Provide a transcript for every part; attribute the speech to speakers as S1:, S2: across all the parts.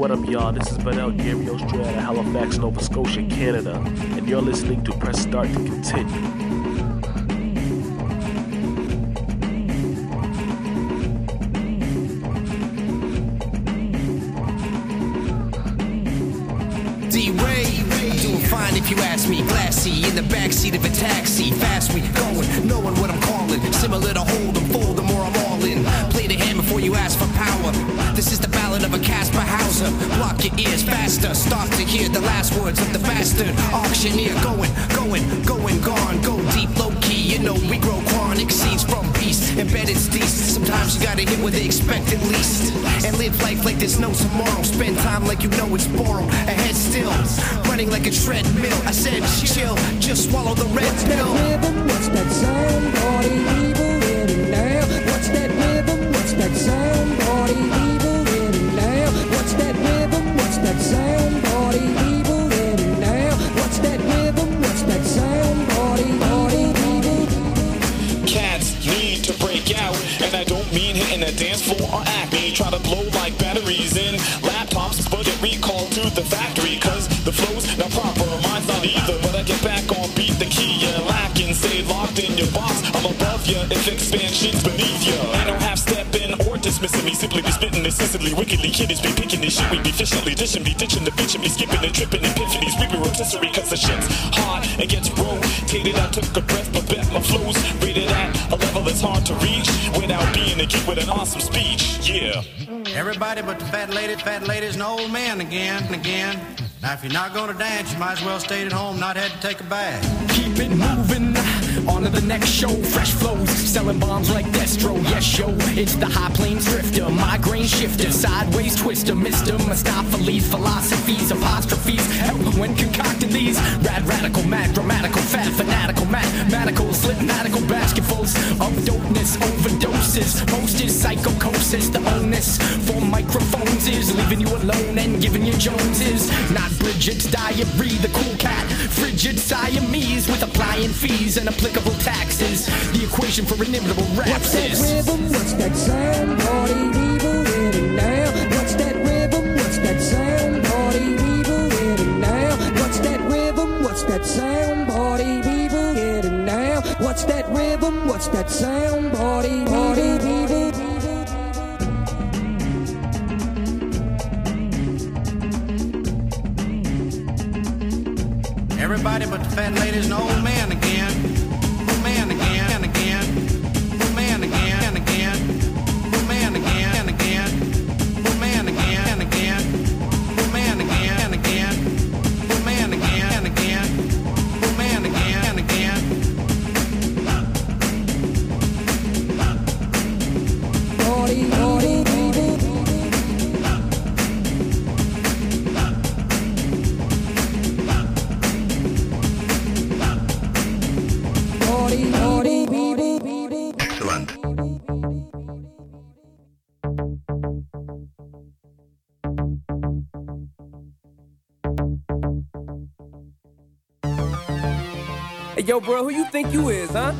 S1: what up, y'all? This is Benel Gary Ostrad at Halifax, Nova Scotia, Canada, and you're listening to Press Start to Continue.
S2: D way, doing fine if you ask me. Glassy in the backseat of a taxi. Auctioneer. Going, going, going, gone. Go deep, low key. You know we grow chronic seeds from beast. Embedded steez. Sometimes you gotta hit what they expect at least. And live life like there's no tomorrow. Spend time like you know it's borrowed. Ahead still. Running like a treadmill. I said chill. Just swallow the red
S3: What's
S2: pill.
S3: that rhythm? What's that sound?
S4: If expansion's beneath ya. Ain't no half stepping or dismissing me, simply be spitting incessantly. Wickedly, kiddies be picking this shit, we be efficiently dishing, be ditching the bitch, and be skipping and tripping epiphanies. We be rotisserie, cause the shit's hot and gets rotated. I took a breath, but bet my flow's rated at a level that's hard to reach without being a geek with an awesome speech. Yeah.
S5: Everybody but the fat lady, fat ladies, an old man again and again. Now, if you're not going to dance, you might as well stay at home, not had to take a bath.
S2: Keep it moving. On to the next show. Fresh flows. Selling bombs like Destro. Yes, yo. It's the high plains drifter. Migraine shifter. Sideways twister. Mr. Mustapha philosophies. Apostrophes. When concocting these. Rad, radical, mad, grammatical, fat, fanatical, mathematical, slipmatical basketfuls of dopeness. Overdoses. Most is psychocosis. The onus for microphones is leaving you alone and giving you Joneses. Not Bridget's diary. The cool cat. Frigid Siamese with applying fees and applicable taxes. The equation for inimitable raps
S3: What's that
S2: is.
S3: rhythm? What's that sound? Party evil in it now. What's that rhythm? What's that sound? Party evil in it now. What's that rhythm? What's that sound? Party evil in it now. What's that rhythm? What's that sound? Party, party evil.
S5: Everybody but the fat ladies and old man
S6: yo, bro, who you think you is, huh?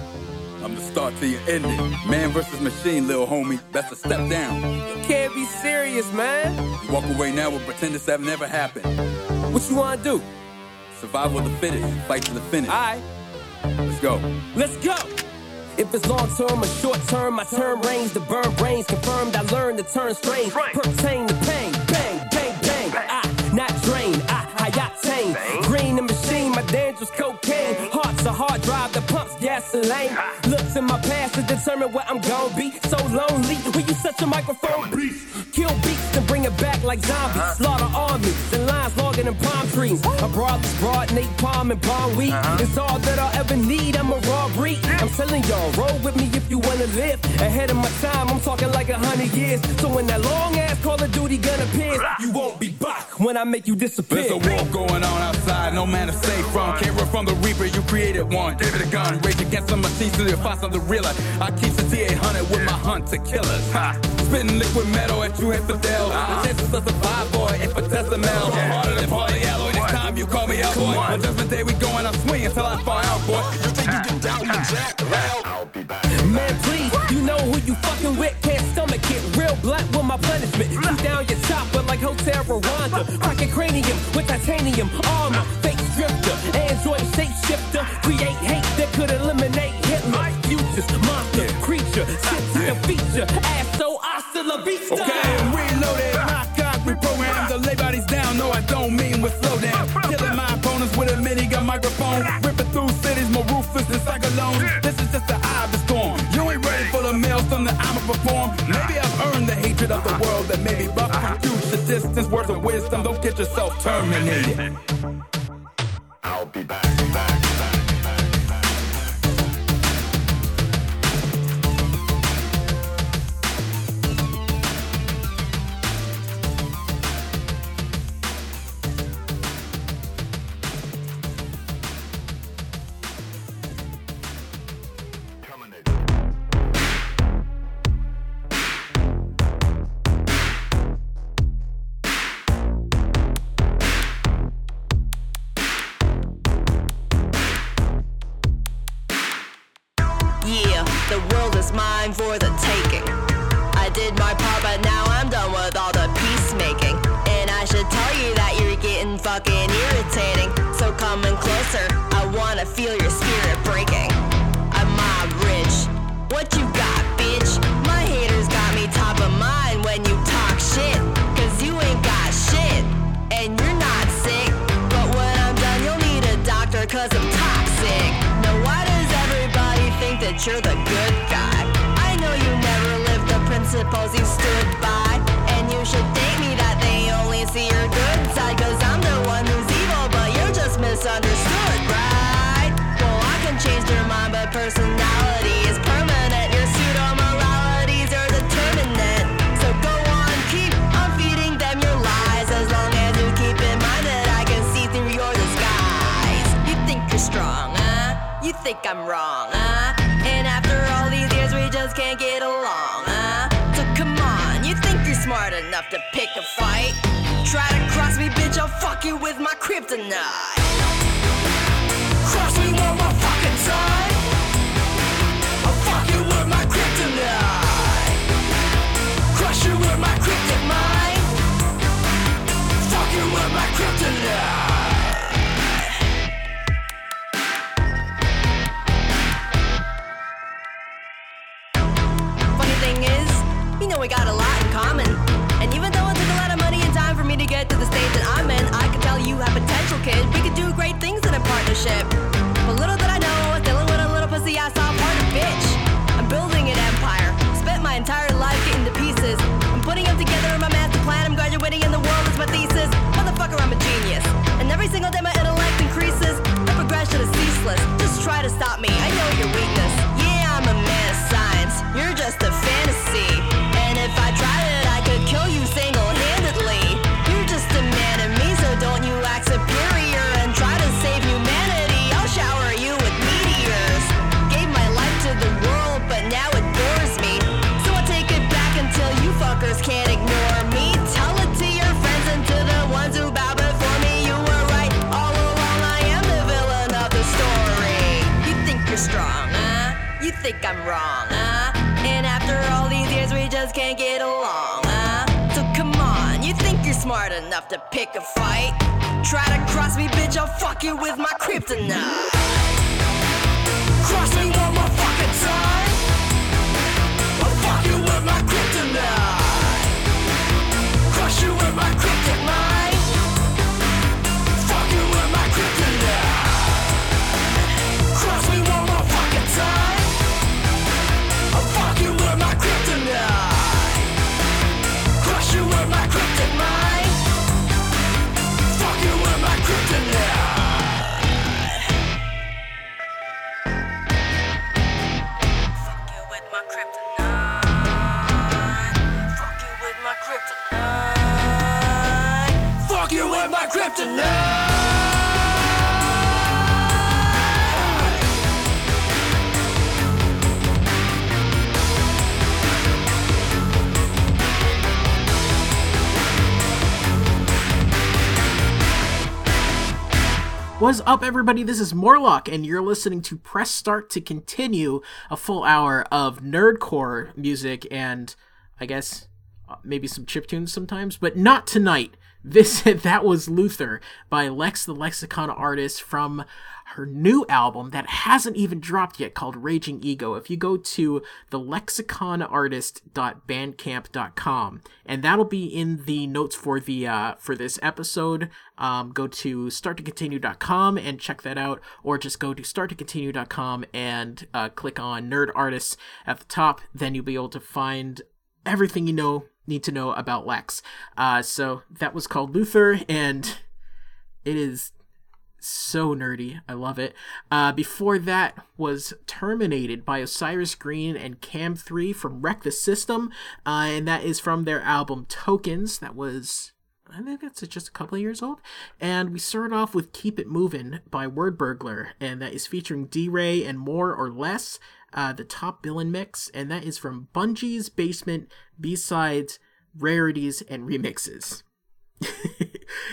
S7: I'm the start to your ending. Man versus machine, little homie. Best to step down.
S6: You can't be serious, man.
S7: You walk away now and pretend this have never happened.
S6: What you wanna do?
S7: Survival of the fittest. Fight to the finish.
S6: Alright,
S7: Let's go.
S6: let's go. If it's long term or short term, my term range to burn brains confirmed. I learned to turn strange, pertain to pain. Pumps gasoline. Looks in my past to determine where I'm gonna be. So lonely when you such a microphone beast. Kill beats and bring it back like zombies. Uh-huh. Slaughter armies and than palm trees. A broadless broad, Palm and palm wheat. Uh-huh. It's all that I'll ever need. I'm a raw breed. I'm telling y'all, roll with me if you wanna live. Ahead of my time, I'm talking like a hundred years. So when that long ass Call of Duty gun appears, you won't be back when I make you disappear.
S7: There's a war going on outside, no man is safe from. Can't run from the Reaper, you created one. Gave it a gun, rage against the machines till you find something realer. I keep the T800 with my hunter killers. Ha! Spitting liquid metal at you infidel. Uh-huh. The chances of survive, boy, infinitesimal. Harder than polyalloy, this time you call me out, boy. On judgment day, we going, I'm swinging till I fall out, boy. You think you can doubt me, Jack? Well,
S6: Man, please, you know who you fucking with. Can't stomach it. Real blunt with my punishment. Shoot down your chopper like Hotel Rwanda. Cracking cranium with titanium armor. Fake drifter, android shapeshifter. Create hate that could eliminate Hitler. Futures, monster, creature, sit to the feature. Ass so hasta la vista.
S7: Okay, future distance. Words of wisdom. Don't get yourself terminated.
S8: Strong, huh? You think I'm wrong, huh? And after all these years, we just can't get along, huh? So come on, you think you're smart enough to pick a fight? Try to cross me, bitch, I'll fuck you with my kryptonite. Cross me one more fucking time. I'll fuck you with my kryptonite. Crush you with my kryptonite. Fuck you with my kryptonite. We got a lot in common. And even though it took a lot of money and time for me to get to the stage that I'm in, I can tell you have potential, kid. We could do great things in a partnership. But little did I know I was dealing with a little pussy ass off hearted bitch. I'm building an empire. Spent my entire life getting to pieces. I'm putting them together in my master plan. I'm graduating in the world is my thesis. Motherfucker, I'm a genius. And every single day my intellect increases. The progression is ceaseless. Just try to stop me. I think I'm wrong, huh? And after all these years, we just can't get along, huh? So come on, you think you're smart enough to pick a fight? Try to cross me, bitch, I'll fuck you with my kryptonite. Cross
S9: What's up, everybody? This is Morlock, and you're listening to Press Start to continue a full hour of nerdcore music and, I guess, uh, maybe some chip tunes sometimes, but not tonight. This that was Luthor by Lex the Lexicon artist from her new album that hasn't even dropped yet called Raging Ego. If you go to the lexiconartist.bandcamp.com and that'll be in the notes for the uh, for this episode, um, go to starttocontinue.com and check that out or just go to starttocontinue.com and uh, click on nerd artists at the top then you'll be able to find everything you know need to know about Lex. Uh, so that was called Luthor, and it is so nerdy. I love it. Uh, before that was Terminated by Osiris Green and Cam 3 from Wreck the System, uh, and that is from their album Tokens. That was. I think that's just a couple of years old. And we started off with Keep It Moving by Wordburglar, and that is featuring D Ray and More or Less uh, the Top Billin Mix, and that is from Burgie's Basement B sides, rarities, and remixes.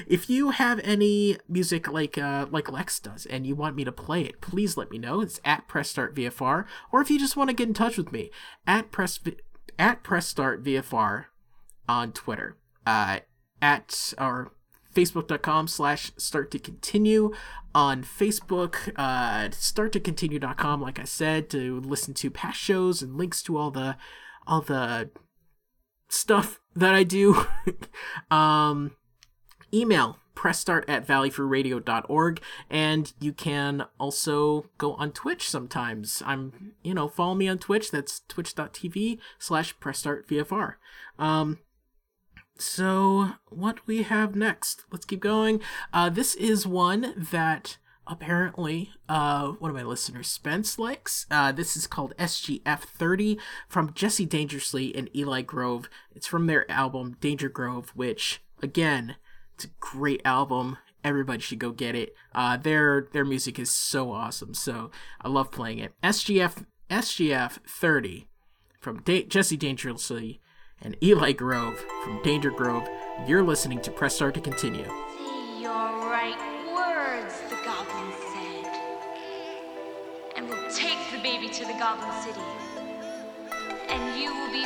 S9: if you have any music like uh, like Lex does and you want me to play it, please let me know. It's at Press Start VFR, or if you just want to get in touch with me at Press at Press Start VFR on Twitter, uh, at or facebook.com slash start to continue on facebook uh start to continue.com like i said to listen to past shows and links to all the all the stuff that i do um email pressstart at valleyfreeradio.org and you can also go on twitch sometimes. I'm you know follow me on twitch that's twitch.tv slash pressstartvfr um so what we have next? Let's keep going. Uh this is one that apparently uh one of my listeners spence likes. Uh this is called sgf 30 from jesse dangerously and eli grove. It's from their album danger grove which again great album everybody should go get it uh their their music is so awesome so i love playing it sgf sgf 30 from da- jesse dangerously and Eli Grove from Danger Grove. You're listening to Press Start to Continue.
S10: Say your right words, the goblin said. And we'll take the baby to the goblin city. And you will be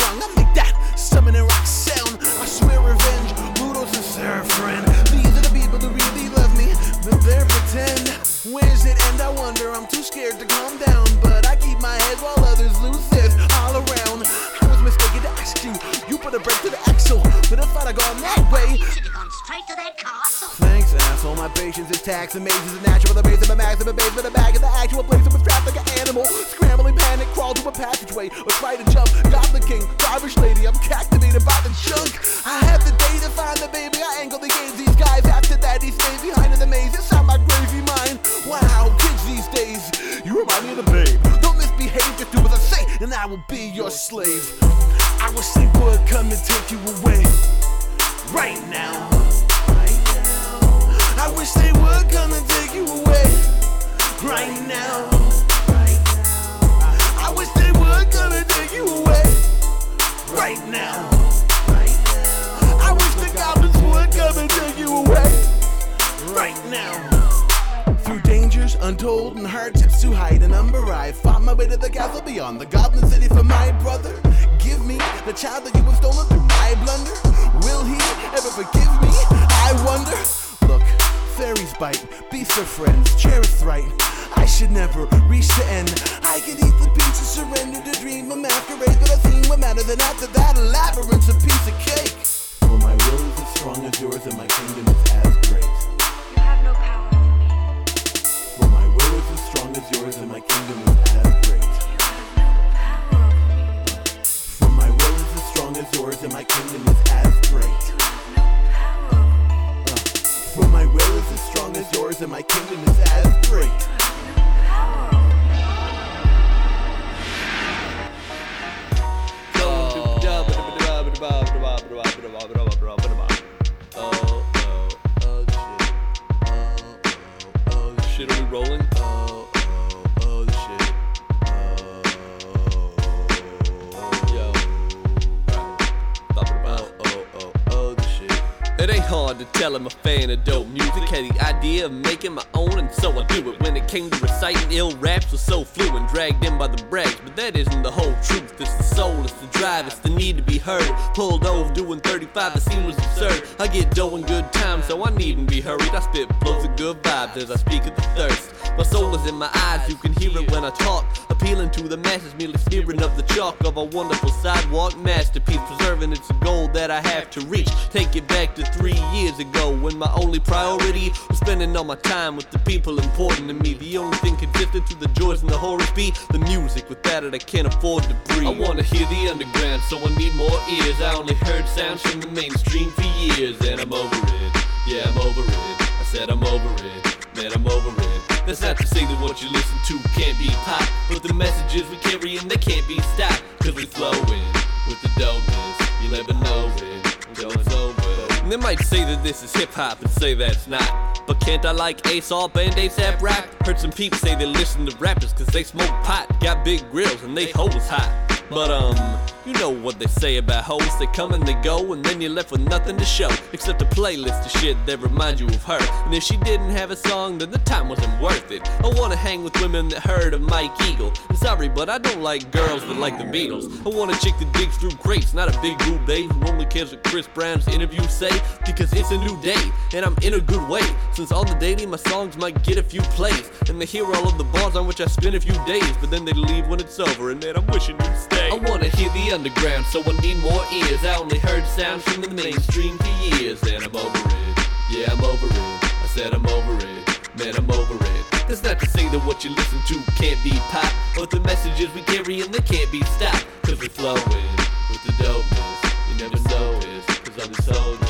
S11: wrong. I make that summoning rock sound. I swear revenge. Ludos and Seraphrin. These are the people that really love me, but they're pretend. Where's it end? I wonder. I'm too scared to calm down, but I keep my head while others lose theirs all around. Was mistaken to ask you. You put a break to the axle, but if I'd have gone that way.
S10: Should have gone straight to that castle.
S11: Thanks, asshole. My patience is taxed. Amazes is natural. The base of a max of a base with a bag of the actual place. I was trapped like an animal. Scrambling panic, crawl to a passageway. Or try to jump. Goblin King, garbage lady. I'm captivated by the junk. I have the day to find the baby. I angle the games. These guys after that, he stays behind in the maze. Inside my gravy mind. Wow, kids these days. You remind me of the babe.
S10: And I will be your slave. I wish they would come and take you away right now. I wish they would come and take you away right now. I wish they would come and take you away right now. I wish the goblins would come and take you away right now. Through untold and hardships to hide and number, I fought my way to the castle beyond the goblin city for my brother. Give me the child that you have stolen through my blunder. Will he ever forgive me? I wonder. Look, fairies bite, beasts are friends, cherith right. I should never reach the end. I could eat the pizza, surrender to dream a masquerade, but I've seen what matter. Then after that, a labyrinth's a piece of cake. For my will is as strong as yours, and my kingdom is as is as yours, and my kingdom is as great. For my will is as strong as yours, and my kingdom is as great.
S12: Came to reciting ill raps, was so fluent, dragged in by the brags. But that isn't the whole truth. It's the soul, it's the drive, it's the need to be heard. Pulled over doing 35, the scene was absurd. I get dough in good time, so I needn't be hurried. I spit flows of good vibes as I speak of the thirst. My soul is in my eyes, you can hear it when I talk. The masses, merely smearing of the chalk of a wonderful sidewalk masterpiece. Preserving it's goal that I have to reach. Take it back to three years ago when my only priority was spending all my time with the people important to me. The only thing consistent to the joys and the horrors be the music. With that, I can't afford to breathe. I wanna hear the underground, so I need more ears. I only heard sounds from the mainstream for years, and I'm over it. Yeah, I'm over it. I said I'm over it. That's not to say that what you listen to can't be pop, but the messages we carry in they can't be stopped. Cause we flowing with the dopeness. You never know it it's over. And they might say that this is hip hop and say that's not. But can't I like Ace all band ASAP rap? Heard some people say they listen to rappers cause they smoke pot, got big grills, and they hoes hot. But um, you know what they say about hoes. They come and they go, and then you're left with nothing to show except a playlist of shit that remind you of her. And if she didn't have a song, then the time wasn't worth it. I wanna hang with women that heard of Mike Eagle. I'm sorry, but I don't like girls that like the Beatles. I want a chick that digs through crates, not a big boob babe who only cares what Chris Brown's interviews say. Because it's a new day, and I'm in a good way. Since on the dating, my songs might get a few plays, and they hear all of the bars on which I spend a few days. But then they leave when it's over, and man, I'm wishing you'd stay. I wanna hear the underground, so I need more ears. I only heard sounds from the mainstream for years, and I'm over it. Yeah, I'm over it. I said I'm over it. Man, I'm over it. That's not to say that what you listen to can't be pop, but the messages we carry and they can't be stopped. Cause we flowing with the dopeness. You never know it, cause I'm the soul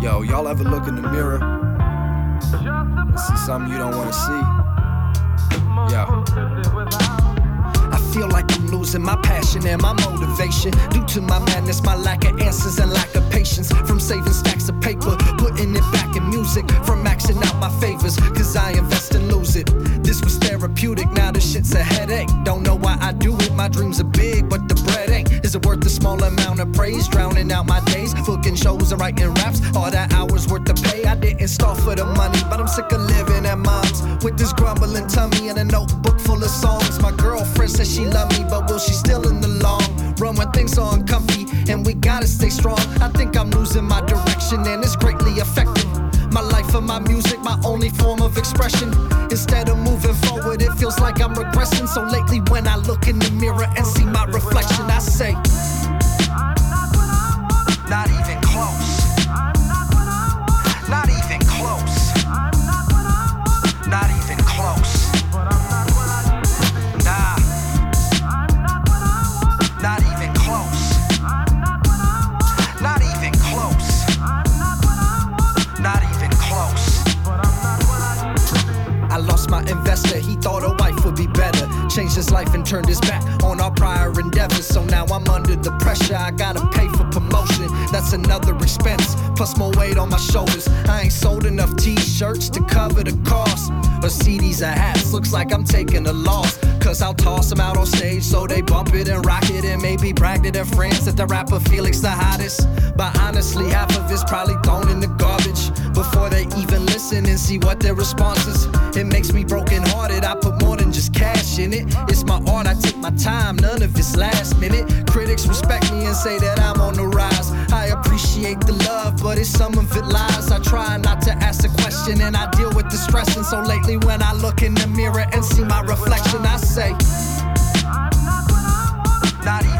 S13: Yo, y'all ever look in the mirror and see something you don't want to see? Yo.
S14: I feel like I'm losing my passion and my motivation due to my madness, my lack of answers and lack of patience. From saving stacks of paper, putting it back in music, from maxing out my favors, cause I invest and lose it. This was therapeutic, now the shit's a headache. Don't know why I do it, my dreams are big, drowning out my days. Booking shows and writing raps, all that hours worth of pay. I didn't start for the money, but I'm sick of living at mom's with this grumbling tummy and a notebook full of songs. My girlfriend says she love me, but will she still in the long run when things are uncomfy? And we gotta stay strong. I think I'm losing my direction, and it's greatly affecting my life and my music, my only form of expression. Instead of moving forward, it feels like I'm regressing. So lately, love, but it's some of it lies. I try not to ask a question and I deal with the stress. And so lately, when I look in the mirror and see my reflection, I say, Not even close.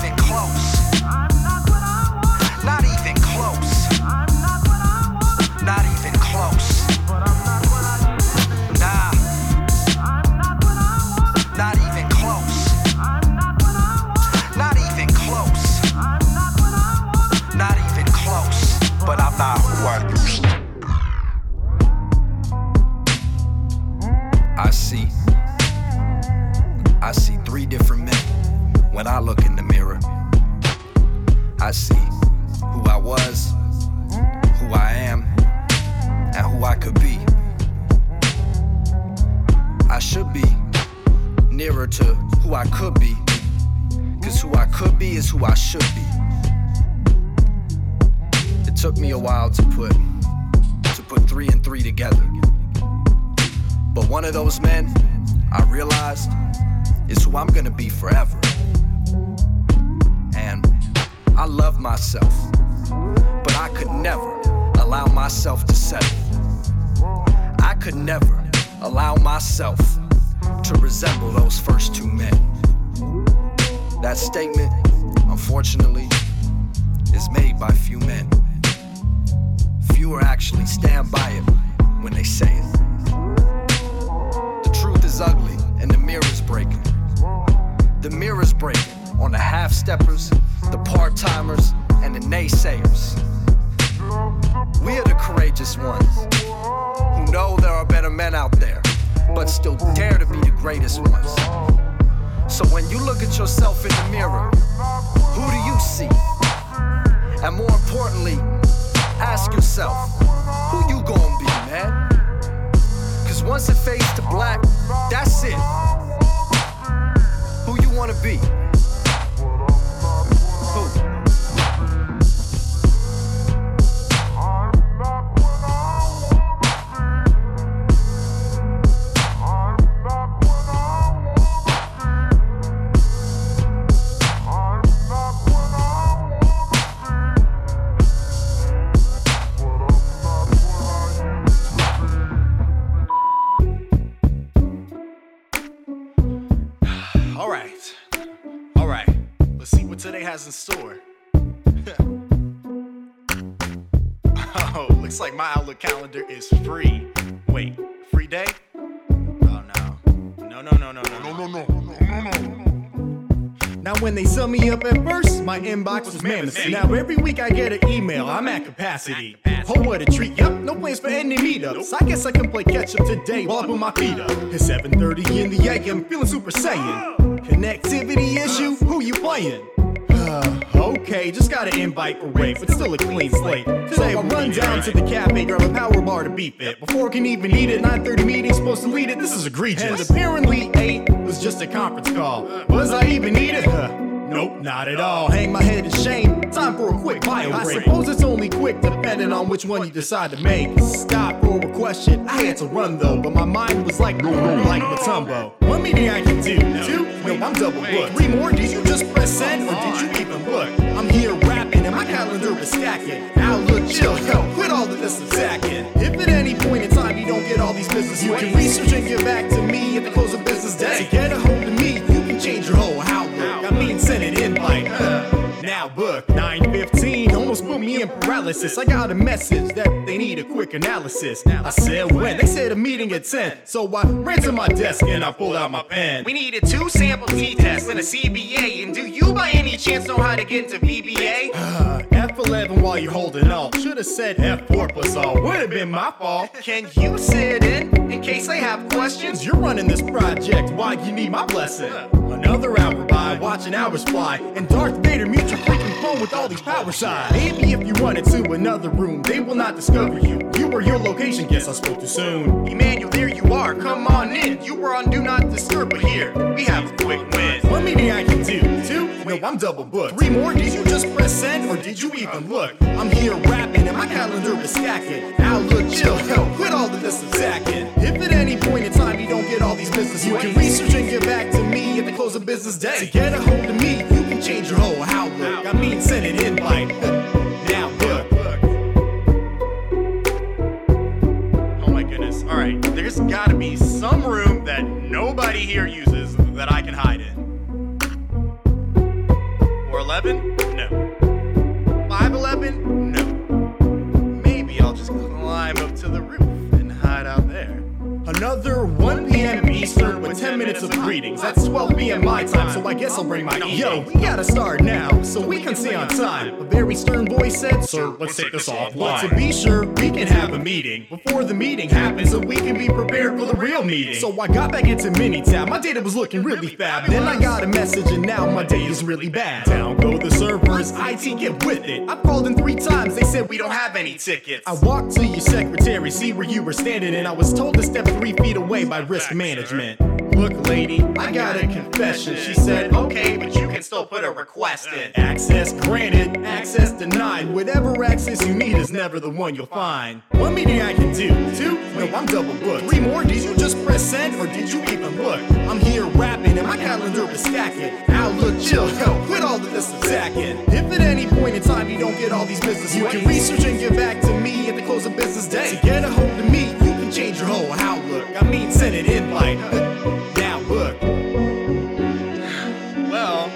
S14: Men out there, but still dare to be the greatest ones. So when you look at yourself in the mirror, who do you see? And more importantly, ask yourself, who you gonna be, man? Cause once it fades to black, that's it. Who you wanna be?
S15: In store. oh, looks like my Outlook calendar is free. Wait, free day? Oh no. No, no, no, no, no. No, no, no. No, no. Now, when they sum me up at first, my inbox was mammoth. Now, every week I get an email, I'm at capacity. Oh, what a treat. Yep, no plans for any meetups. I guess I can play catch up today while I put my feet up. It's 7.30 in the AM, feeling super saiyan. Oh. Connectivity issue? Who you playing? Uh, okay, just got an invite for Ray, but still a clean slate. Today I'll run down to the cafe, grab a power bar to beep it. Before I can even eat it, 9.30 meeting, supposed to lead it, this is egregious. And apparently 8 was just a conference call. Was I even need it? Huh. Nope, not at all. Hang my head in shame. Time for a quick bio break. I suppose it's only quick depending on which one you decide to make. Stop for a question. I had to run though, but my mind was like no, no, like Mutombo. Meeting I can do. Two? No, I'm double booked. Three more? Did you just press send or did you even look? I'm here rapping and my calendar is stacking. Now look chill, yo, quit all of this attacking. If at any point in time you don't get all these business, you can research and get back to me at the close of business day. To get a hold of me, you can change your whole outlook. I mean, send an invite. Uh, now book 915 almost put me in paralysis. I got a message that they need a quick analysis. I said when they said a meeting at 10, so I ran to my desk and I pulled out my pen.
S16: We needed two sample T-tests and a CBA. And do you by any chance know how to get into VBA?
S15: Uh, F11 while you're holding off. Should've said F4 plus all. Would've been my fault.
S16: Can you sit in in case they have questions?
S15: You're running this project. Why you need my blessing? Another hour by, watching hours fly, and Darth Vader mute your freaking phone with all these power sides. Maybe if you run into another room, they will not discover you. You or your location. Guess I spoke too soon.
S16: Emmanuel, there you are. Come on in. You were on Do Not Disturb, but here we have a quick win.
S15: One meeting I can do. Two? No, I'm double booked. Three more? Did you just press send or did you even look? I'm here rapping and my calendar is stacking. Now look chill, yo, quit all of this attacking. If at any point in time you don't get all these business, you can research and get back to me at the close of business day. To get a hold of me, you can change your whole outlook. I mean, send an invite. there's got to be some room that nobody here uses that I can hide in. 411? No. Another 1 p.m. Eastern with 10 minutes of greetings. That's 12 p.m. my time, so I guess I'll bring my Yo, we gotta start now, so we can stay on time. A very stern voice said, Sir, let's take this offline. But to be sure, we can have a meeting before the meeting happens, so we can be prepared for the real meeting. So I got back into Minitab. My data was looking really fab. Then I got a message, and now my day is really bad. Down go the servers, IT get with it. I've called in three times, they said we don't have any tickets. I walked to your secretary, see where you were standing, and I was told to step three feet away by risk management. Look, lady, I got a confession. She said,
S16: Okay, but you can still put a request in.
S15: Access granted, access denied. Whatever access you need is never the one you'll find. One meeting I can do. Two? No, I'm double booked. Three more? Did you just press send or did you even look? I'm here rapping and my calendar is stacking. Now look chill, yo, quit all of this attacking. If at any point in time you don't get all these business, you can research and get back to me at the close of business day. To get a hold of me, change your whole outlook. I mean, send an invite. now look. Well,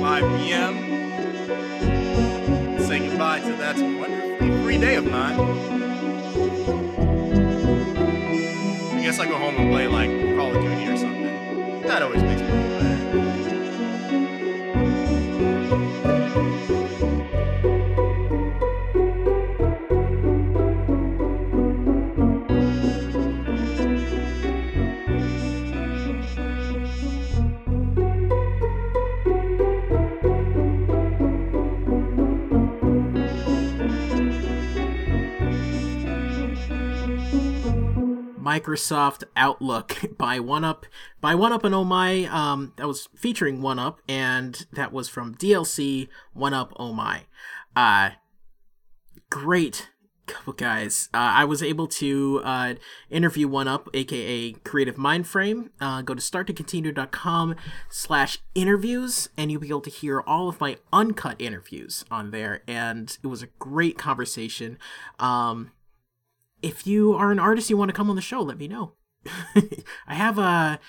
S15: 5 p.m. Say goodbye to that wonderfully free day of mine. I guess I go home and play like Call of Duty or something. That always makes me
S9: Microsoft Outlook by One Up by One Up and Oh My. Um, that was featuring One Up, and that was from DLC One Up Oh My. Uh, great couple guys. Uh, I was able to uh, interview One Up, aka Creative Mindframe. Uh, go to starttocontinue.com slash interviews, and you'll be able to hear all of my uncut interviews on there. And it was a great conversation. Um, if you are an artist you want to come on the show, let me know. I have a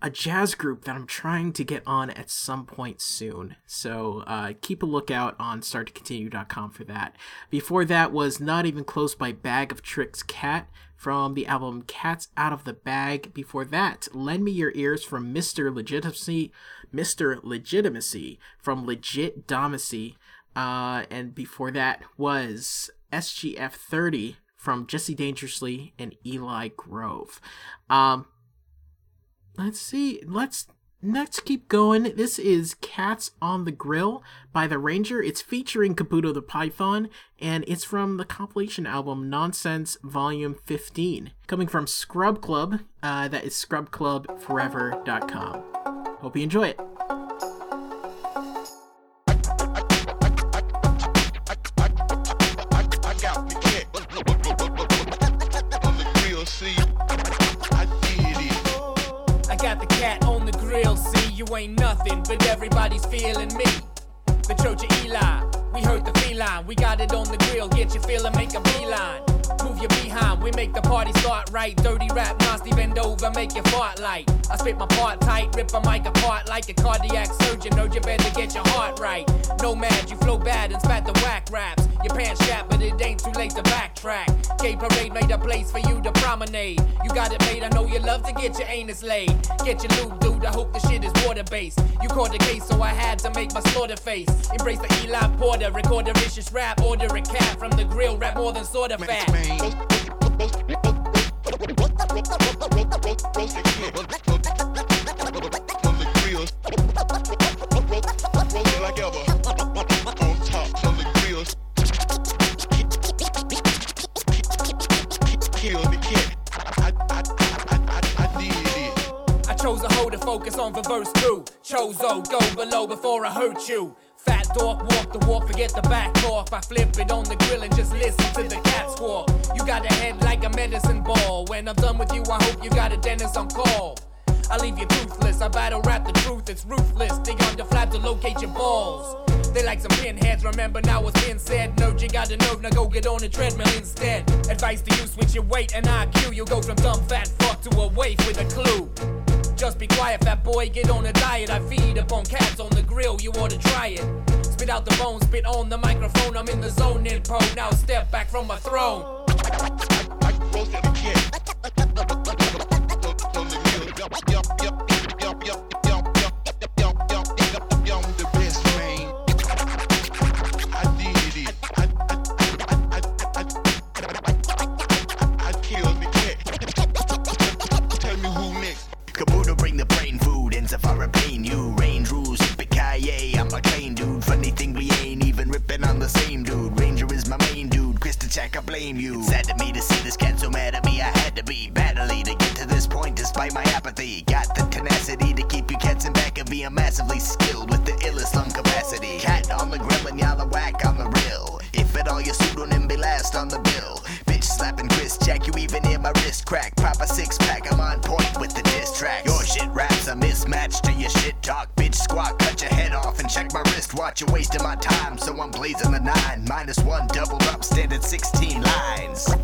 S9: a jazz group that I'm trying to get on at some point soon. So uh, keep a lookout on starttocontinue.com for that. Before that was Not Even Close by Bag of Tricks Cat from the album Cats Out of the Bag. Before that, Lend Me Your Ears from Mr. Legitimacy, Mr. Legitimacy from Legit Damacy. Uh, and before that was SGF 30 from Jesse Dangerously and Eli Grove. Um, let's see. Let's let's keep going. This is Cats on the Grill by the Ranger. It's featuring Kabuto the Python, and it's from the compilation album Noncents Volume 15, coming from Scrub Club. Uh, that is scrubclubforever.com. Hope you enjoy it.
S17: Nothing, but everybody's feeling me. The of Eli, we heard the feline. We got it on the grill, get you feeling, make a beeline. Move your behind, we make the party start right. Dirty rap, nasty, bend over, make your fart light. I spit my part tight, rip a mic apart like a cardiac surgeon. Know you better get your heart right. No mad, you flow bad and spat the whack raps. Your pants shat, but it ain't too late to backtrack. Gay parade made a place for you to promenade. You got it made, I know you love to get your anus laid. Get your lube, dude, I hope the shit is water based. You caught the case, so I had to make my slaughter face. Embrace the Eli Porter, record a vicious rap, order a cat from the grill, rap more than sorta fat. Chozo, go below before I hurt you. Fat dog, walk the walk, forget the back talk. I flip it on the grill and just listen to the cat squawk. You got a head like a medicine ball. When I'm done with you, I hope you got a dentist on call. I leave you toothless. I battle rap the truth, it's ruthless. Dig on the flap to locate your balls. They like some pinheads, remember now what's been said. No, you got a nerve, now go get on a treadmill instead. Advice to you, switch your weight and IQ. You'll go from dumb fat fuck to a waif with a clue. Just be quiet, fat boy, get on a diet. I feed upon cats on the grill, you ought to try it. Spit out the bones, spit on the microphone. I'm in the zone, info. Now step back from my throne.
S18: The
S19: food, Insafara pain you. Range rules, yippee I'm a clean dude. Funny thing, we ain't even ripping on the same dude. Ranger is my main dude. Krista Jack, I blame you. Sad to me to see this cat so mad at me. I had to be badly to get to this point despite my apathy. Got the tenacity to keep you cats in back of me. I'm massively skilled with the illest lung capacity. Cat on the grill and y'all a whack on the real. If at all your pseudonym be last on the bill. Bitch slapping Chris Jack, you even hear my wrist crack. Pop a six pack, I'm on point with the diss track. Your shit raps talk. Bitch squawk, cut your head off and check my wrist watch. You're wasting my time, so I'm blazing the nine. Minus one, doubled up, standard 16 lines.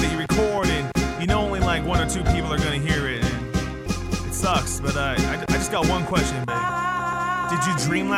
S20: Kind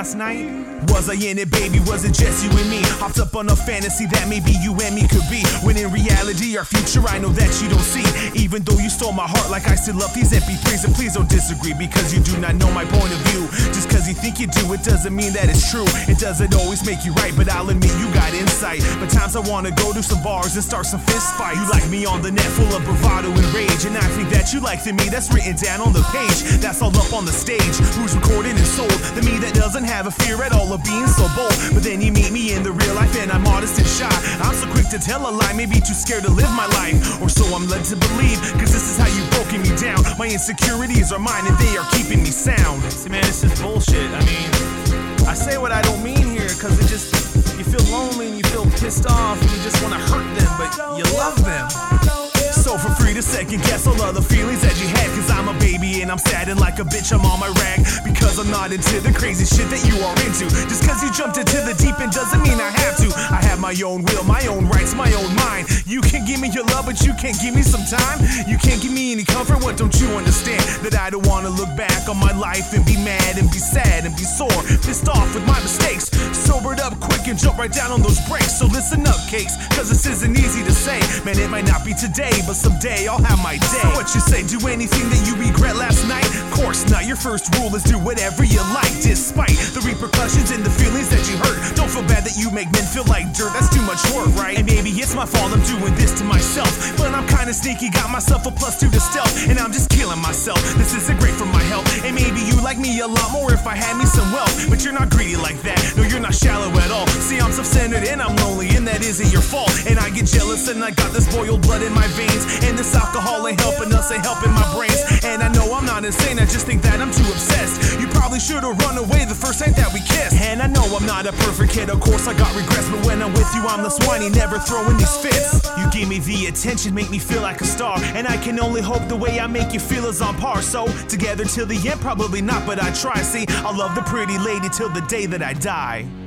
S20: last night?
S21: Was I in it, baby? Was it just you and me? Hopped up on a fantasy that maybe you and me could be. When in reality, our future I know that you don't see. Even though you stole my heart, like I still love these MP3s. And please don't disagree because you do not know my point of view. Just cause you think you do, it doesn't mean that it's true. It doesn't always make you right, but I'll admit you got insight. But times I wanna go to some bars and start some fist fights. You like me on the net, full of bravado and rage. And I think that you like the me that's written down on the page. That's all up on the stage. Who's recorded and sold? The me that doesn't have a fear at all of being so bold. But then you meet me in the real life and I'm modest and shy. I'm so quick to tell a lie, maybe too scared to live my life. Or so I'm led to believe, cause this is how you've broken me down. My insecurities are mine and they are keeping me sound.
S20: See, man, this is bullshit. I mean, I say what I don't mean here because it just, you feel lonely and you feel pissed off and you just want to hurt them, but you love them.
S21: So for free to second guess all of the feelings that you had Cause I'm a baby and I'm sad and like a bitch, I'm on my rag. Because I'm not into the crazy shit that you are into. Just cause you jumped into the deep end doesn't mean I have to. I have my own will, my own rights, my own mind. You can give me your love, but you can't give me some time. You can't give me any comfort, what don't you understand? That I don't wanna look back on my life and be mad and be sad and be sore, pissed off with my mistakes. Sobered up quick and jump right down on those brakes. So listen up, cakes, cause this isn't easy to say. Man, it might not be today, but someday I'll have my day. So what you say, do anything that you regret last night? Course not, your first rule is do whatever you like, despite the repercussions and the feelings that you hurt. Don't feel bad that you make men feel like dirt, that's too much work, right? And maybe it's my fault I'm doing this to myself. But I'm kinda sneaky, got myself a plus two to stealth, and I'm just killing myself. This isn't great for my health, and maybe you like me a lot more if I had me some wealth. But you're not greedy like that, no, you're not shallow at all. See, I'm self centered and I'm lonely, and that isn't your fault. And I get jealous, and I got this boiled blood in my veins, and this alcohol ain't helping us, ain't helping my brains. And I know I'm not insane, I just think that I'm too obsessed. You probably should've run away the first night that we kissed. And I know I'm not a perfect kid, of course I got regrets, but when I'm with you, I'm less whiny, never throwing these fits. You give me the attention, make me feel like a star, and I can only hope the way I make you feel is on par. So together till the end, probably not, but I try. See, I'll love the pretty lady till the day that I die.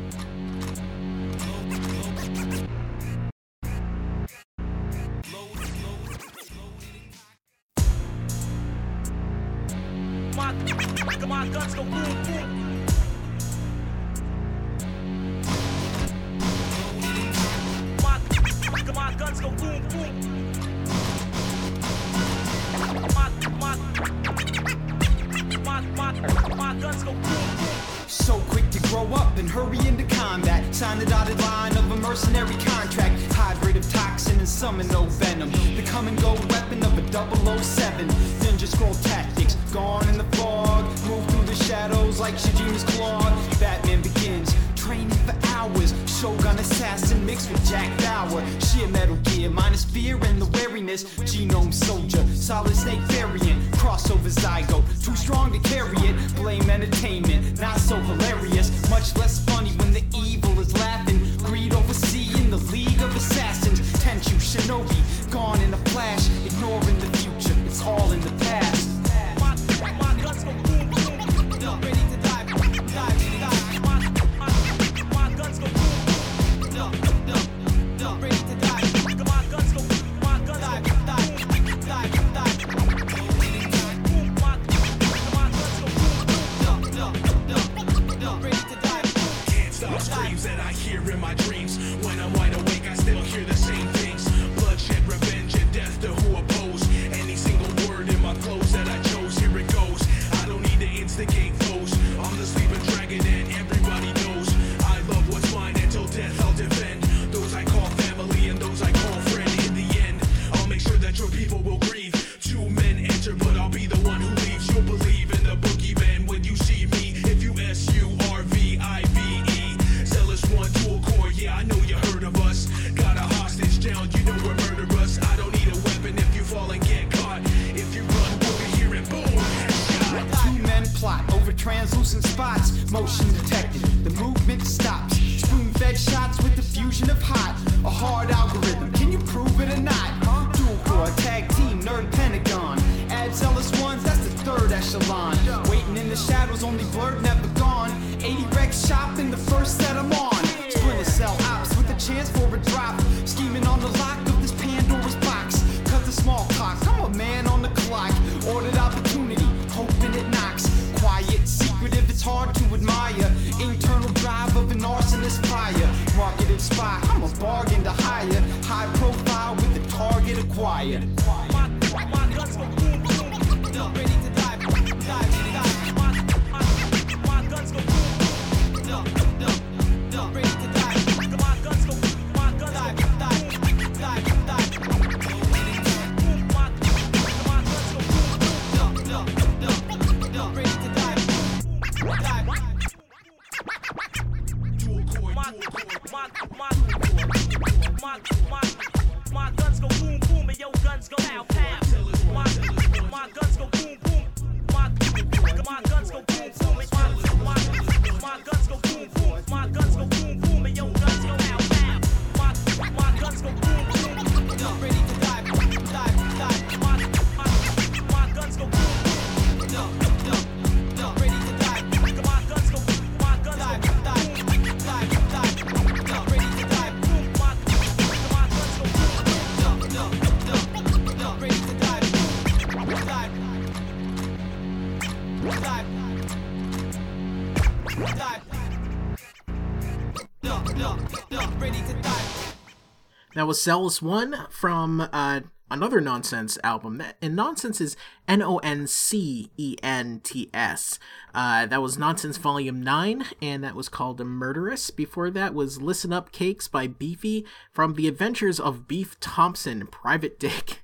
S21: That
S9: was Zealous One from uh, another Noncents album. And Noncents is N O N C E N T S. Uh, that was Noncents Volume 9, and that was called Murderous. Before that was Listen Up Cakes by Beefy from The Adventures of Beef Thompson, Private Dick.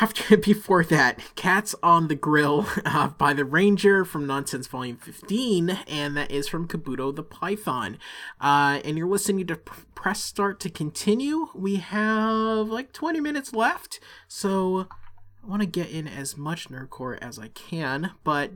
S9: After before that cats on the grill uh, by the ranger from noncents volume 15 and that is from kabuto the python. Uh, and you're listening to press start to continue. We have like 20 minutes left so i want to get in as much nerdcore as i can but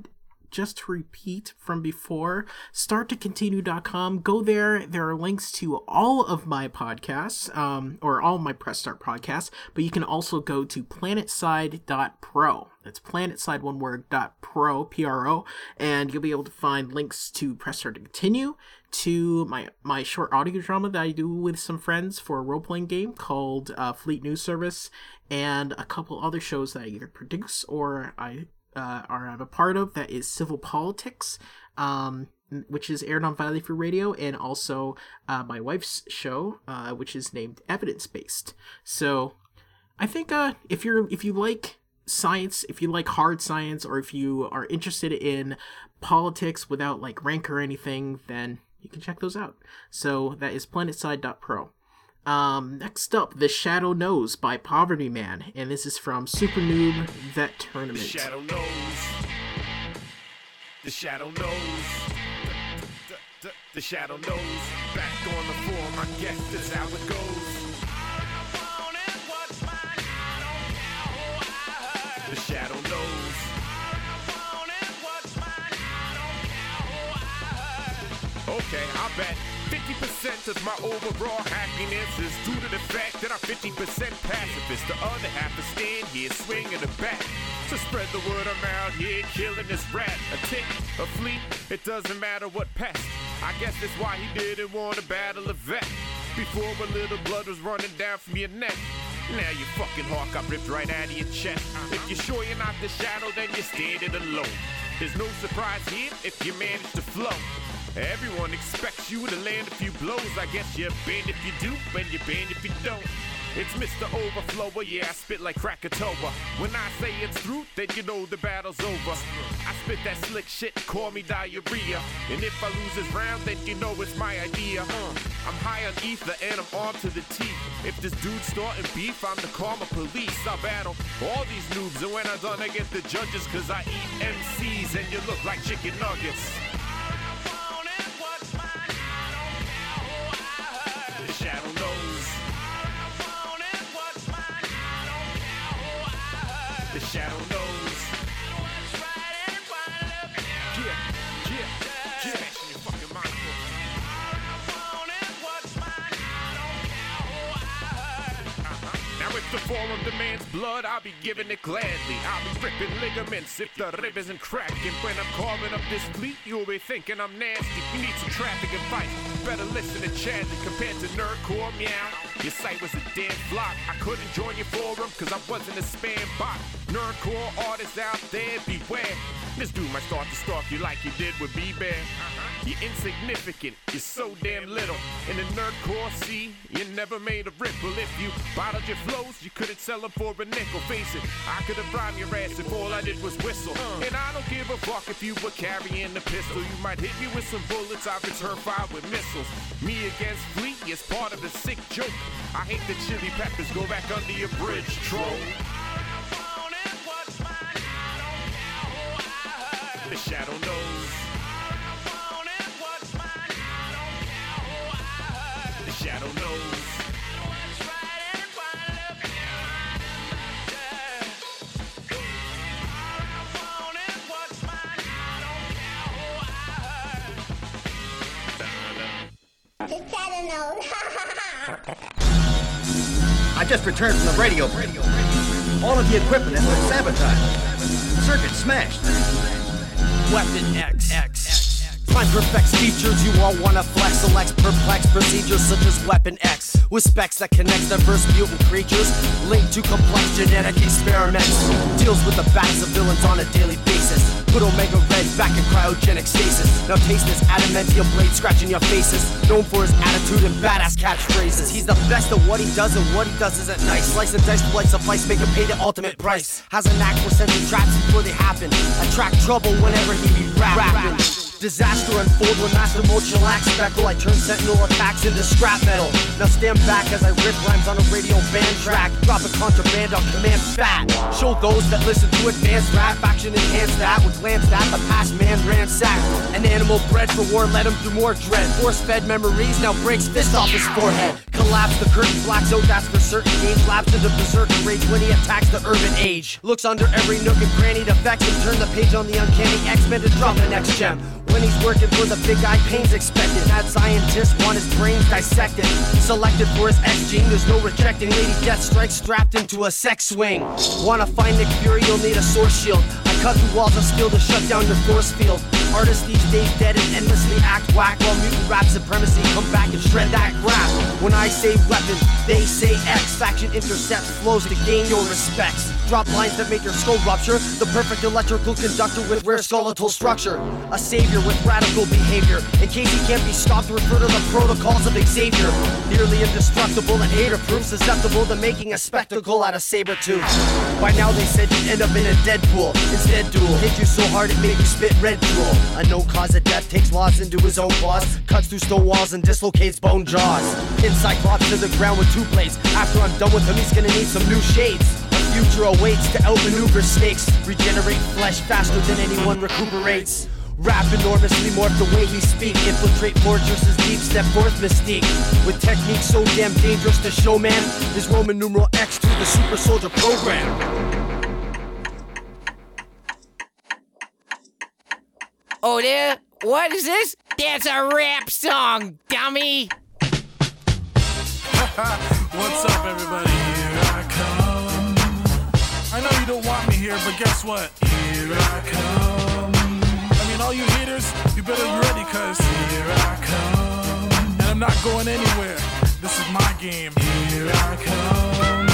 S9: just to repeat from before, starttocontinue.com. Go there. There are links to all of my podcasts, um, or all my Press Start podcasts, but you can also go to planetside.pro. That's planetside, one word, dot pro, P-R-O, and you'll be able to find links to Press Start to Continue, to my, my short audio drama that I do with some friends for a role-playing game called uh, Fleet News Service, and a couple other shows that I either produce or I uh, are I'm a part of that is Civil Politics, um, which is aired on Valley Free Radio, and also uh, my wife's show, uh, which is named Evidence Based. So I think uh, if you're if you like science, if you like hard science, or if you are interested in politics without like rank or anything, then you can check those out. So that is planetside.pro. Um, next up, The Shadow Knows by Poverty Man, and this is from Super Noob Vet Tournament.
S22: The shadow knows. The shadow knows. The, shadow knows. Back on the form, I guess that's how it goes. The shadow knows. Okay, I bet 50% of my overall happiness is due to the fact that I'm 50% pacifist. The other half is stand here swinging the bat. To spread the word out here killing this rat. A tick, a flea, it doesn't matter what pest. I guess that's why he didn't want to battle a vet. Before a little blood was running down from your neck. Now your fucking heart got ripped right out of your chest. If you're sure you're not the shadow, then you're standing alone. There's no surprise here if you manage to flow. Everyone expects you to land a few blows. I guess you're banned if you do, and you're banned if you don't. It's Mr. Overflower, yeah, I spit like Krakatoa. When I say it's through, then you know the battle's over. I spit that slick shit, call me diarrhea. And if I lose this round, then you know it's my idea. I'm high on ether and I'm armed to the teeth. If this dude's starting beef, I'm the karma police. I battle all these noobs, and when I'm done, I get the judges, cause I eat MCs and you look like chicken nuggets. Shadow blood, I'll be giving it gladly. I'll be ripping ligaments if the rib isn't cracking. When I'm carving up this fleet, you'll be thinking I'm nasty. You need some traffic advice. Better listen to Chadley compared to Nerdcore Meow. Your site was a dead flop. I couldn't join your forum cause I wasn't a spam bot. Nerdcore artists out there, beware. This dude might start to stalk you like he did with B-Bear. You're insignificant, you're so damn little. In the nerdcore sea, you never made a ripple. If you bottled your flows, you couldn't sell them for a nickel. Face it, I could have rhymed your ass if all I did was whistle. And I don't give a fuck if you were carrying a pistol. You might hit me with some bullets, I return fire with missiles. Me against Fleet is part of the sick joke. I hate the chili peppers, go back under your bridge, troll. The shadow knows.
S23: I just returned from the radio break. All of the equipment has been sabotaged. Circuit smashed.
S24: Weapon X. Find perfect features you all wanna flex. Select perplex procedures such as Weapon X. With specs that connects diverse mutant creatures. Linked to complex genetic experiments. Deals with the backs of villains on a daily basis. Put Omega Red back in cryogenic stasis. Now taste this adamantium blade scratching your faces. Known for his attitude and badass catchphrases. He's the best at what he does, and what he does isn't nice. Slice and dice, lights of suffice, make him pay the ultimate price. Has a knack for sending traps before they happen. Attract trouble whenever he be rap- rapping. Disaster unfold when Master Mode shellac speckle. I turn sentinel attacks into scrap metal. Now stand back as I rip rhymes on a radio band track. Drop a contraband on command fat. Show those that listen to advanced rap action enhance that with glance at the past man ransacked. An animal bred for war led him through more dread. Force fed memories now breaks fist off his forehead. Collapse the curtain blacks out that's for certain. Gains lapse into berserker rage when he attacks the urban age. Looks under every nook and cranny to vex and turn the page on the uncanny X-Men to drop the next gem. When he's working for the big guy, pain's expected. Mad scientists want his brains dissected. Selected for his X gene, there's no rejecting. Lady Death strikes strapped into a sex swing. Wanna find Nick Fury, you'll need a source shield. I cut through walls of steel to shut down your force field. Artists these days dead and endlessly act whack while mutant rap supremacy come back and shred that graph. When I say weapon, they say X. Faction intercepts flows to gain your respects. Drop lines that make your skull rupture. The perfect electrical conductor with rare skeletal structure. A savior with radical behavior. In case he can't be stopped, refer to the protocols of Xavier. Nearly indestructible and hater proof, susceptible to making a spectacle out of saber tooth. By now they said you'd end up in a Deadpool. Instead, duel hit you so hard it made you spit red drool. A no cause of death takes loss into his own claws, cuts through stone walls and dislocates bone jaws. Pin Cyclops to the ground with two blades. After I'm done with him, he's gonna need some new shades. A future awaits to outmaneuver snakes, regenerate flesh faster than anyone recuperates. Rap enormously morph the way he speak, infiltrate fortresses deep, step forth mystique. With techniques so damn dangerous to show man, is Roman numeral X to the super soldier program.
S25: Oh, there? What is this? That's a rap song, dummy.
S20: What's up, everybody? Here I come. I know you don't want me here, but guess what? Here I come. I mean, all you haters, you better be ready, cause here I come. And I'm not going anywhere. This is my game. Here I come.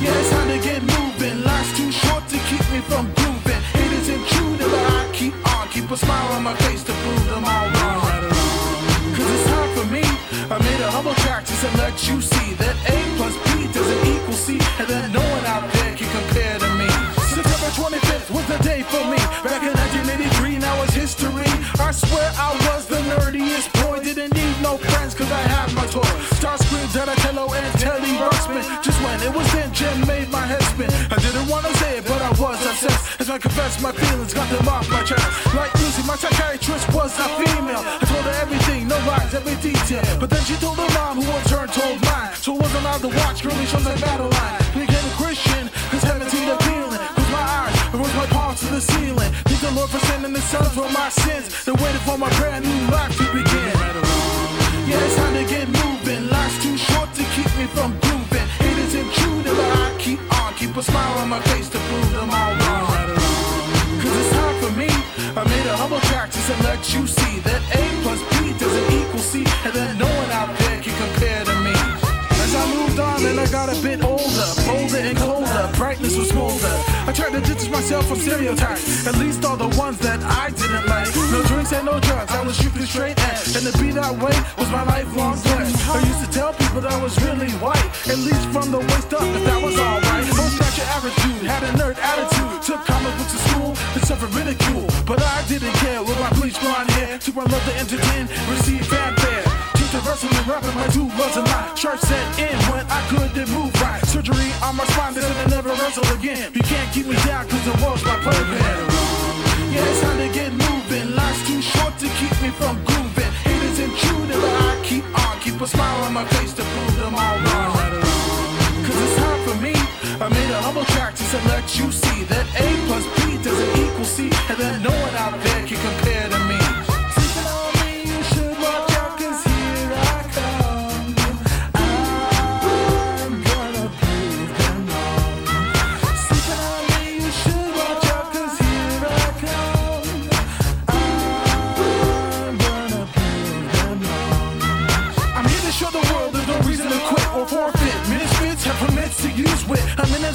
S11: Yeah, it's time to get moving. Life's too short to keep me from grooving. Haters keep on. Keep a smile on my face to prove them all wrong. Cause it's time for me. I made a humble track just to let you see that A plus B doesn't equal C, and that no one out there can compare to me. September 25th was the day for me. Back in 1983, now it's history. I swear I was the nerdiest boy. Didn't need no friends cause I had my toy. Starscream, Donatello, and Teddy Ruxpin. Just when it was then, Jim made my head spin. I didn't wanna say it, but I was obsessed. As I confessed my feelings, got them off my chest. Like Lucy, my psychiatrist was a female. I told her everything, no lies, every detail. But then she told her mom, who in turn told mine. So I wasn't allowed to watch girly shows like Madeline. Became a Christian, cause heaven seemed appealing. Cause my eyes, it was my palms to the ceiling. Thank the Lord for sending the Son for my sins. They waited for my brand new life to begin. Yeah, it's time to get moving. Life's too short to keep me from a smile on my face to prove them all wrong. Cause it's time for me. I made a humble track just to let you see that A plus to myself from stereotypes, at least all the ones that I didn't like. No drinks and no drugs, I was strictly straight and to be that way was my lifelong pledge. I used to tell people that I was really white, at least from the waist up, if that was alright. Most got your attitude, had a nerd attitude, took comic books to school and suffered ridicule, but I didn't care with my bleach blonde hair. Took my love to entertain, receive fanfare. Wrestling and rapping my two loves and my church set in when I couldn't move right. Surgery on my spine, said I never wrestle again. You can't keep me down cause the world's my playpen. Yeah, it's time to get moving. Life's too short to keep me from grooving. Haters intruding, but I keep on. Keep a smile on my face to prove them all wrong. Cause it's time for me. I made a humble track to let you see that A plus B doesn't equal C, and that no one out there can compare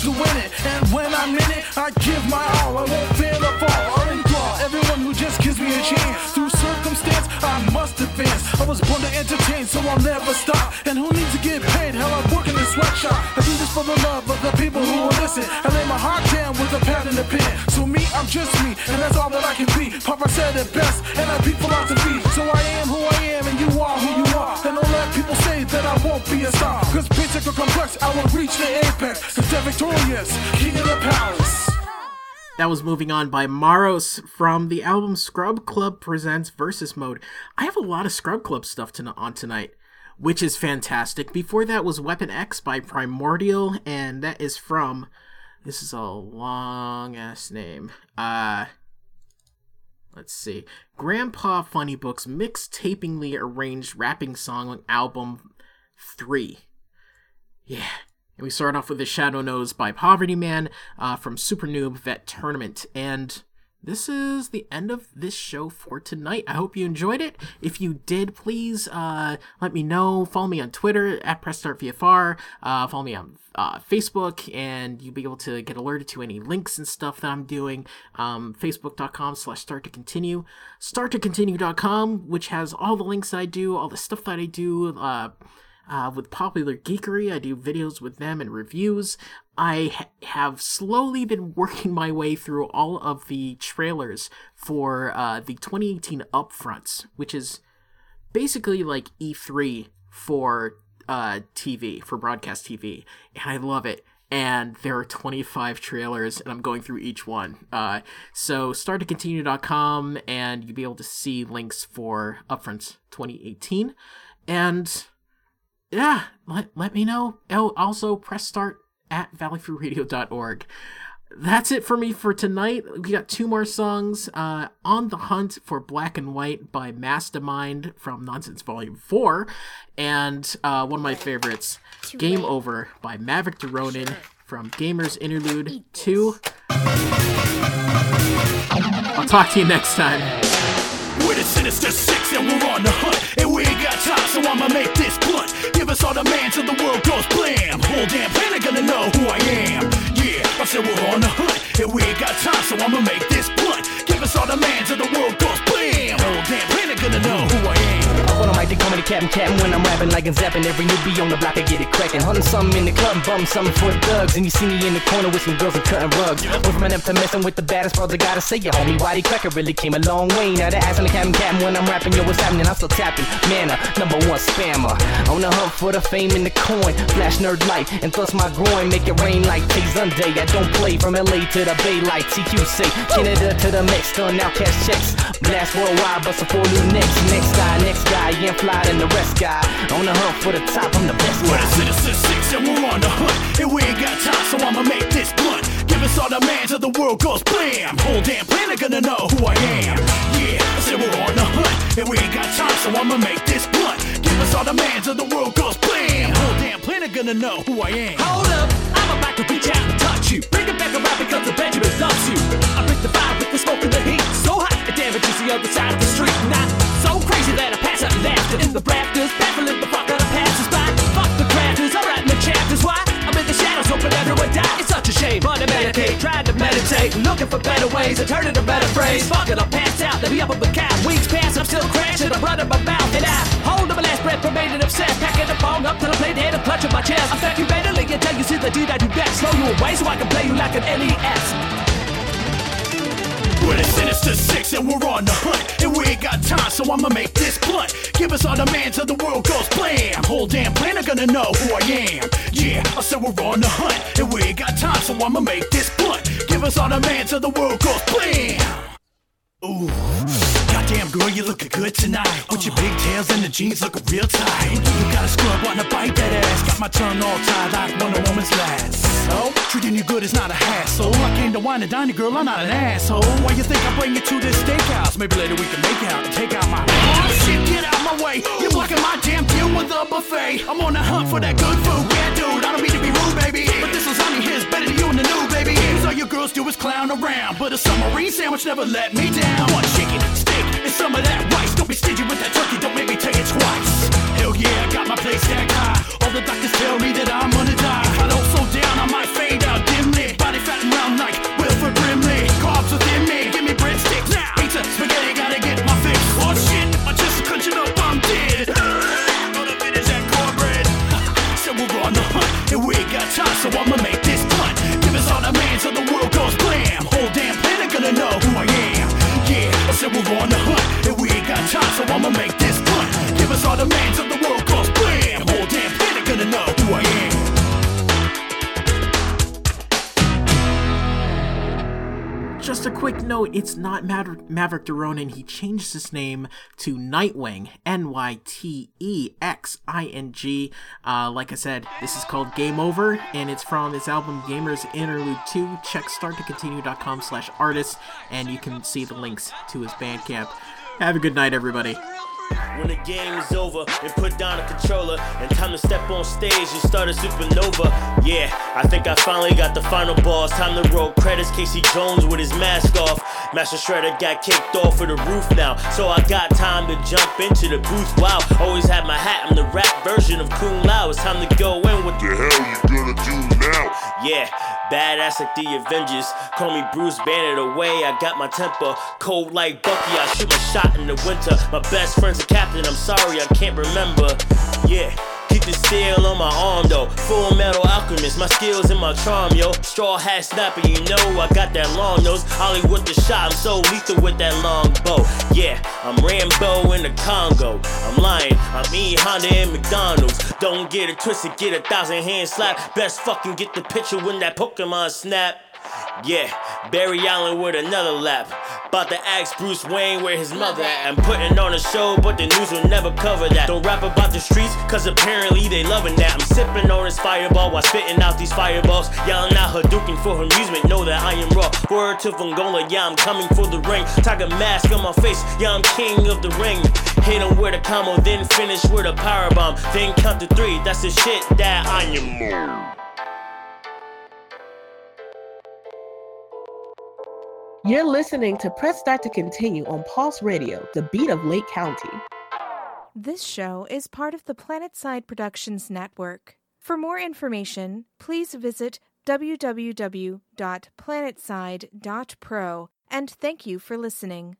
S11: to win it. And when I'm in it, I give my all. I won't fail the fall or enthrall. Everyone who just gives me a chance. Through circumstance, I must advance. I was born to entertain, so I'll never stop. And who needs to get paid? Hell, I work in the sweatshop. I do this for the love of the people who will listen. I lay my heart down with a pad and a pen. So me, I'm just me, and that's all that I can be. Papa said it best, and I beat philosophy. So I am who I am, and you won't be a star. Cause or complex, I will reach the apex. Cause they're victorious, king of the palace.
S9: That was Moving On by Maros from the album Scrub Club Presents Versus Mode. I have a lot of Scrub Club stuff to, on tonight, which is fantastic. Before that was Weapon X by Primordial, and that is from. This is a long ass name. Uh. Let's see. Grandpa Funnybook's mixed mixtapingly arranged rapping song album 3. Yeah. And we start off with the Shadow Knows by Poverty Man uh, from Super Noob Vet Tournament. And this is the end of this show for tonight. I hope you enjoyed it. If you did, please uh, let me know. Follow me on Twitter at PressStartVFR. Uh, follow me on uh, Facebook, and you'll be able to get alerted to any links and stuff that I'm doing. Um, Facebook.com slash start to continue. Start2continue.com, which has all the links I do, all the stuff that I do. Uh, uh, with Popular Geekery. I do videos with them and reviews. I ha- have slowly been working my way through all of the trailers for uh, the 2018 upfronts, which is basically like E3 for uh, TV, for broadcast TV. And I love it. And there are 25 trailers, and I'm going through each one. Uh, so, starttocontinue.com, and you'll be able to see links for Upfronts 2018. And yeah, let, let me know. Oh, also press start at valleyfreeradio.org. That's it for me for tonight. We got two more songs. Uh, On the Hunt for Black and White by MasDaMind from Noncents Volume 4. And uh, one of my favorites, Game Over by Maverick Da Roninn from Gamers Interlude 2. I'll talk to you next time.
S10: We're the sinister six and we're on the hunt. And we ain't got time, so I'ma make this blunt. Give us all the man till the world goes blam. Whole damn planet gonna know who I am. Yeah, I said we're on the hunt. And we ain't got time, so I'ma make this blunt. Give us all the man till the world goes blam. Whole damn planet gonna know who I am.
S26: Like they call me the captain, captain when I'm rapping like I'm zapping every newbie on the block I get it cracking. Hunting something in the club, bum something for the thugs. And you see me in the corner with some girls and cutting rugs. Went from an to messing with the baddest bros, I gotta say ya, homie. Whitey Cracker really came a long way. Now they asking the captain, captain when I'm rapping, yo, what's happening? I'm still tapping. Manna, number one spammer. On the hunt for the fame and the coin. Flash nerd light and thrust my groin. Make it rain like Tay Sunday. I don't play from LA to the Bay like TQC. Canada to the Mex, done now cash checks. Blast worldwide, bust a four new next. Next guy, next guy, yeah, I'm fly than the rest guy. On the hunt for the top, I'm the best
S10: We're the sinister six and we're on the hunt. And we ain't got time, so I'ma make this blunt. Give us all the man till the world goes blam. Whole damn planet gonna know who I am. Yeah, I said we're on the hunt. And we ain't got time, so I'ma make this blunt. Give us all the man till the world goes blam. Whole damn planet gonna know who I am.
S27: Hold up, I'm about to reach out you. Bring it back around because the Benjamin loves you. I bring the fire with the smoke and the heat. So hot, it damages the other side of the street. Not so crazy that I pass out laughter in the rafters. Baffling the fuck out of passers by. Fuck the crafters, I'm writing the chapters. Why? I'm in the shadows, hoping everyone dies. It's such a shame, but I meditate, tried to meditate. Looking for better ways, I turn it a better phrase. Fuck it, I'll pass out, let me up with the cow. Weeks pass, I'm still crashing, I'm running my mouth. And I hold up my last breath, remaining obsessed. Packing the phone up till I play dead and clutching my chest. I'm back you mentally you see the deed I do best. Slow you away so I can play you like an NES.
S10: We're the sinister six and we're on the hunt. And we ain't got time, so I'ma make this blunt. Give us all the man till the world goes blam. Whole damn planet gonna know who I am. Yeah, I said we're on the hunt. And we ain't got time, so I'ma make this blunt. Give us all the man till the world goes blam. Ooh, goddamn girl, you looking good tonight. With your big tails and the jeans looking real tight. You got a scrub, wanna bite that ass. Got my tongue all tied like Wonder Woman's last. Oh, treating you good is not a hassle. I came to wine and dine you, girl, I'm not an asshole. Why you think I bring you to this steakhouse? Maybe later we can make out and take out my. Oh shit, get out of my way. You're blocking my damn view with the buffet. I'm on the hunt for that good food. Yeah, dude, I don't be girls do is clown around. But a submarine sandwich never let me down. One chicken, steak, and some of that rice. Don't be stingy with that turkey, don't make me take it twice. Hell yeah, I got my place stacked high. All the doctors tell me that I'm gonna die. If I don't slow down, I might fade out dimly. Body fat and round like Wilford Brimley. Carbs within me, give me breadsticks. Now, just
S9: a quick note it's not Maverick, Maverick Da Roninn. He changed his name to Nightwing. N Y T E X I N G. Uh, like I said, this is called Game Over, and it's from his album Gamers Interlude 2. Check starttocontinue.com slash artist, and you can see the links to his Bandcamp. Have a good night, everybody.
S28: When the game is over and put down the controller and time to step on stage and start a supernova. Yeah, I think I finally got the final boss. Time to roll credits. Casey Jones with his mask off. Master Shredder got kicked off of the roof now, so I got time to jump into the booth. Wow, always had my hat. I'm the rap version of Kung Lao. It's time to go in. What the hell you gonna do now? Yeah, badass like the Avengers. Call me Bruce Banner away. I got my temper cold like Bucky. I shoot my shot in the winter. My best friend's a captain. I'm sorry, I can't remember. Yeah. The steel on my arm though. Full metal alchemist, my skills and my charm, yo. Straw hat snapper, you know I got that long nose. Hollywood the shot, I'm so lethal with that long bow. Yeah, I'm Rambo in the Congo. I'm lying, I'm E Honda in McDonald's. Don't get it twisted, get a thousand hand slap. Best fucking get the picture when that Pokemon snap. Yeah, Barry Allen with another lap. About to ask Bruce Wayne where his mother at. I'm putting on a show, but the news will never cover that. Don't rap about the streets, cause apparently they loving that. I'm sipping on this fireball while spitting out these fireballs. Yelling out Hadouken for amusement, know that I am raw. Word to Vongola, yeah, I'm coming for the ring. Tiger mask on my face, yeah, I'm king of the ring. Hit him with a combo, then finish with a power bomb. Then count to three, that's the shit that I am
S29: You're listening to Press Start to Continue on Pulse Radio, the beat of Lake County.
S30: This show is part of the Planetside Productions Network. For more information, please visit www.planetside.pro and thank you for listening.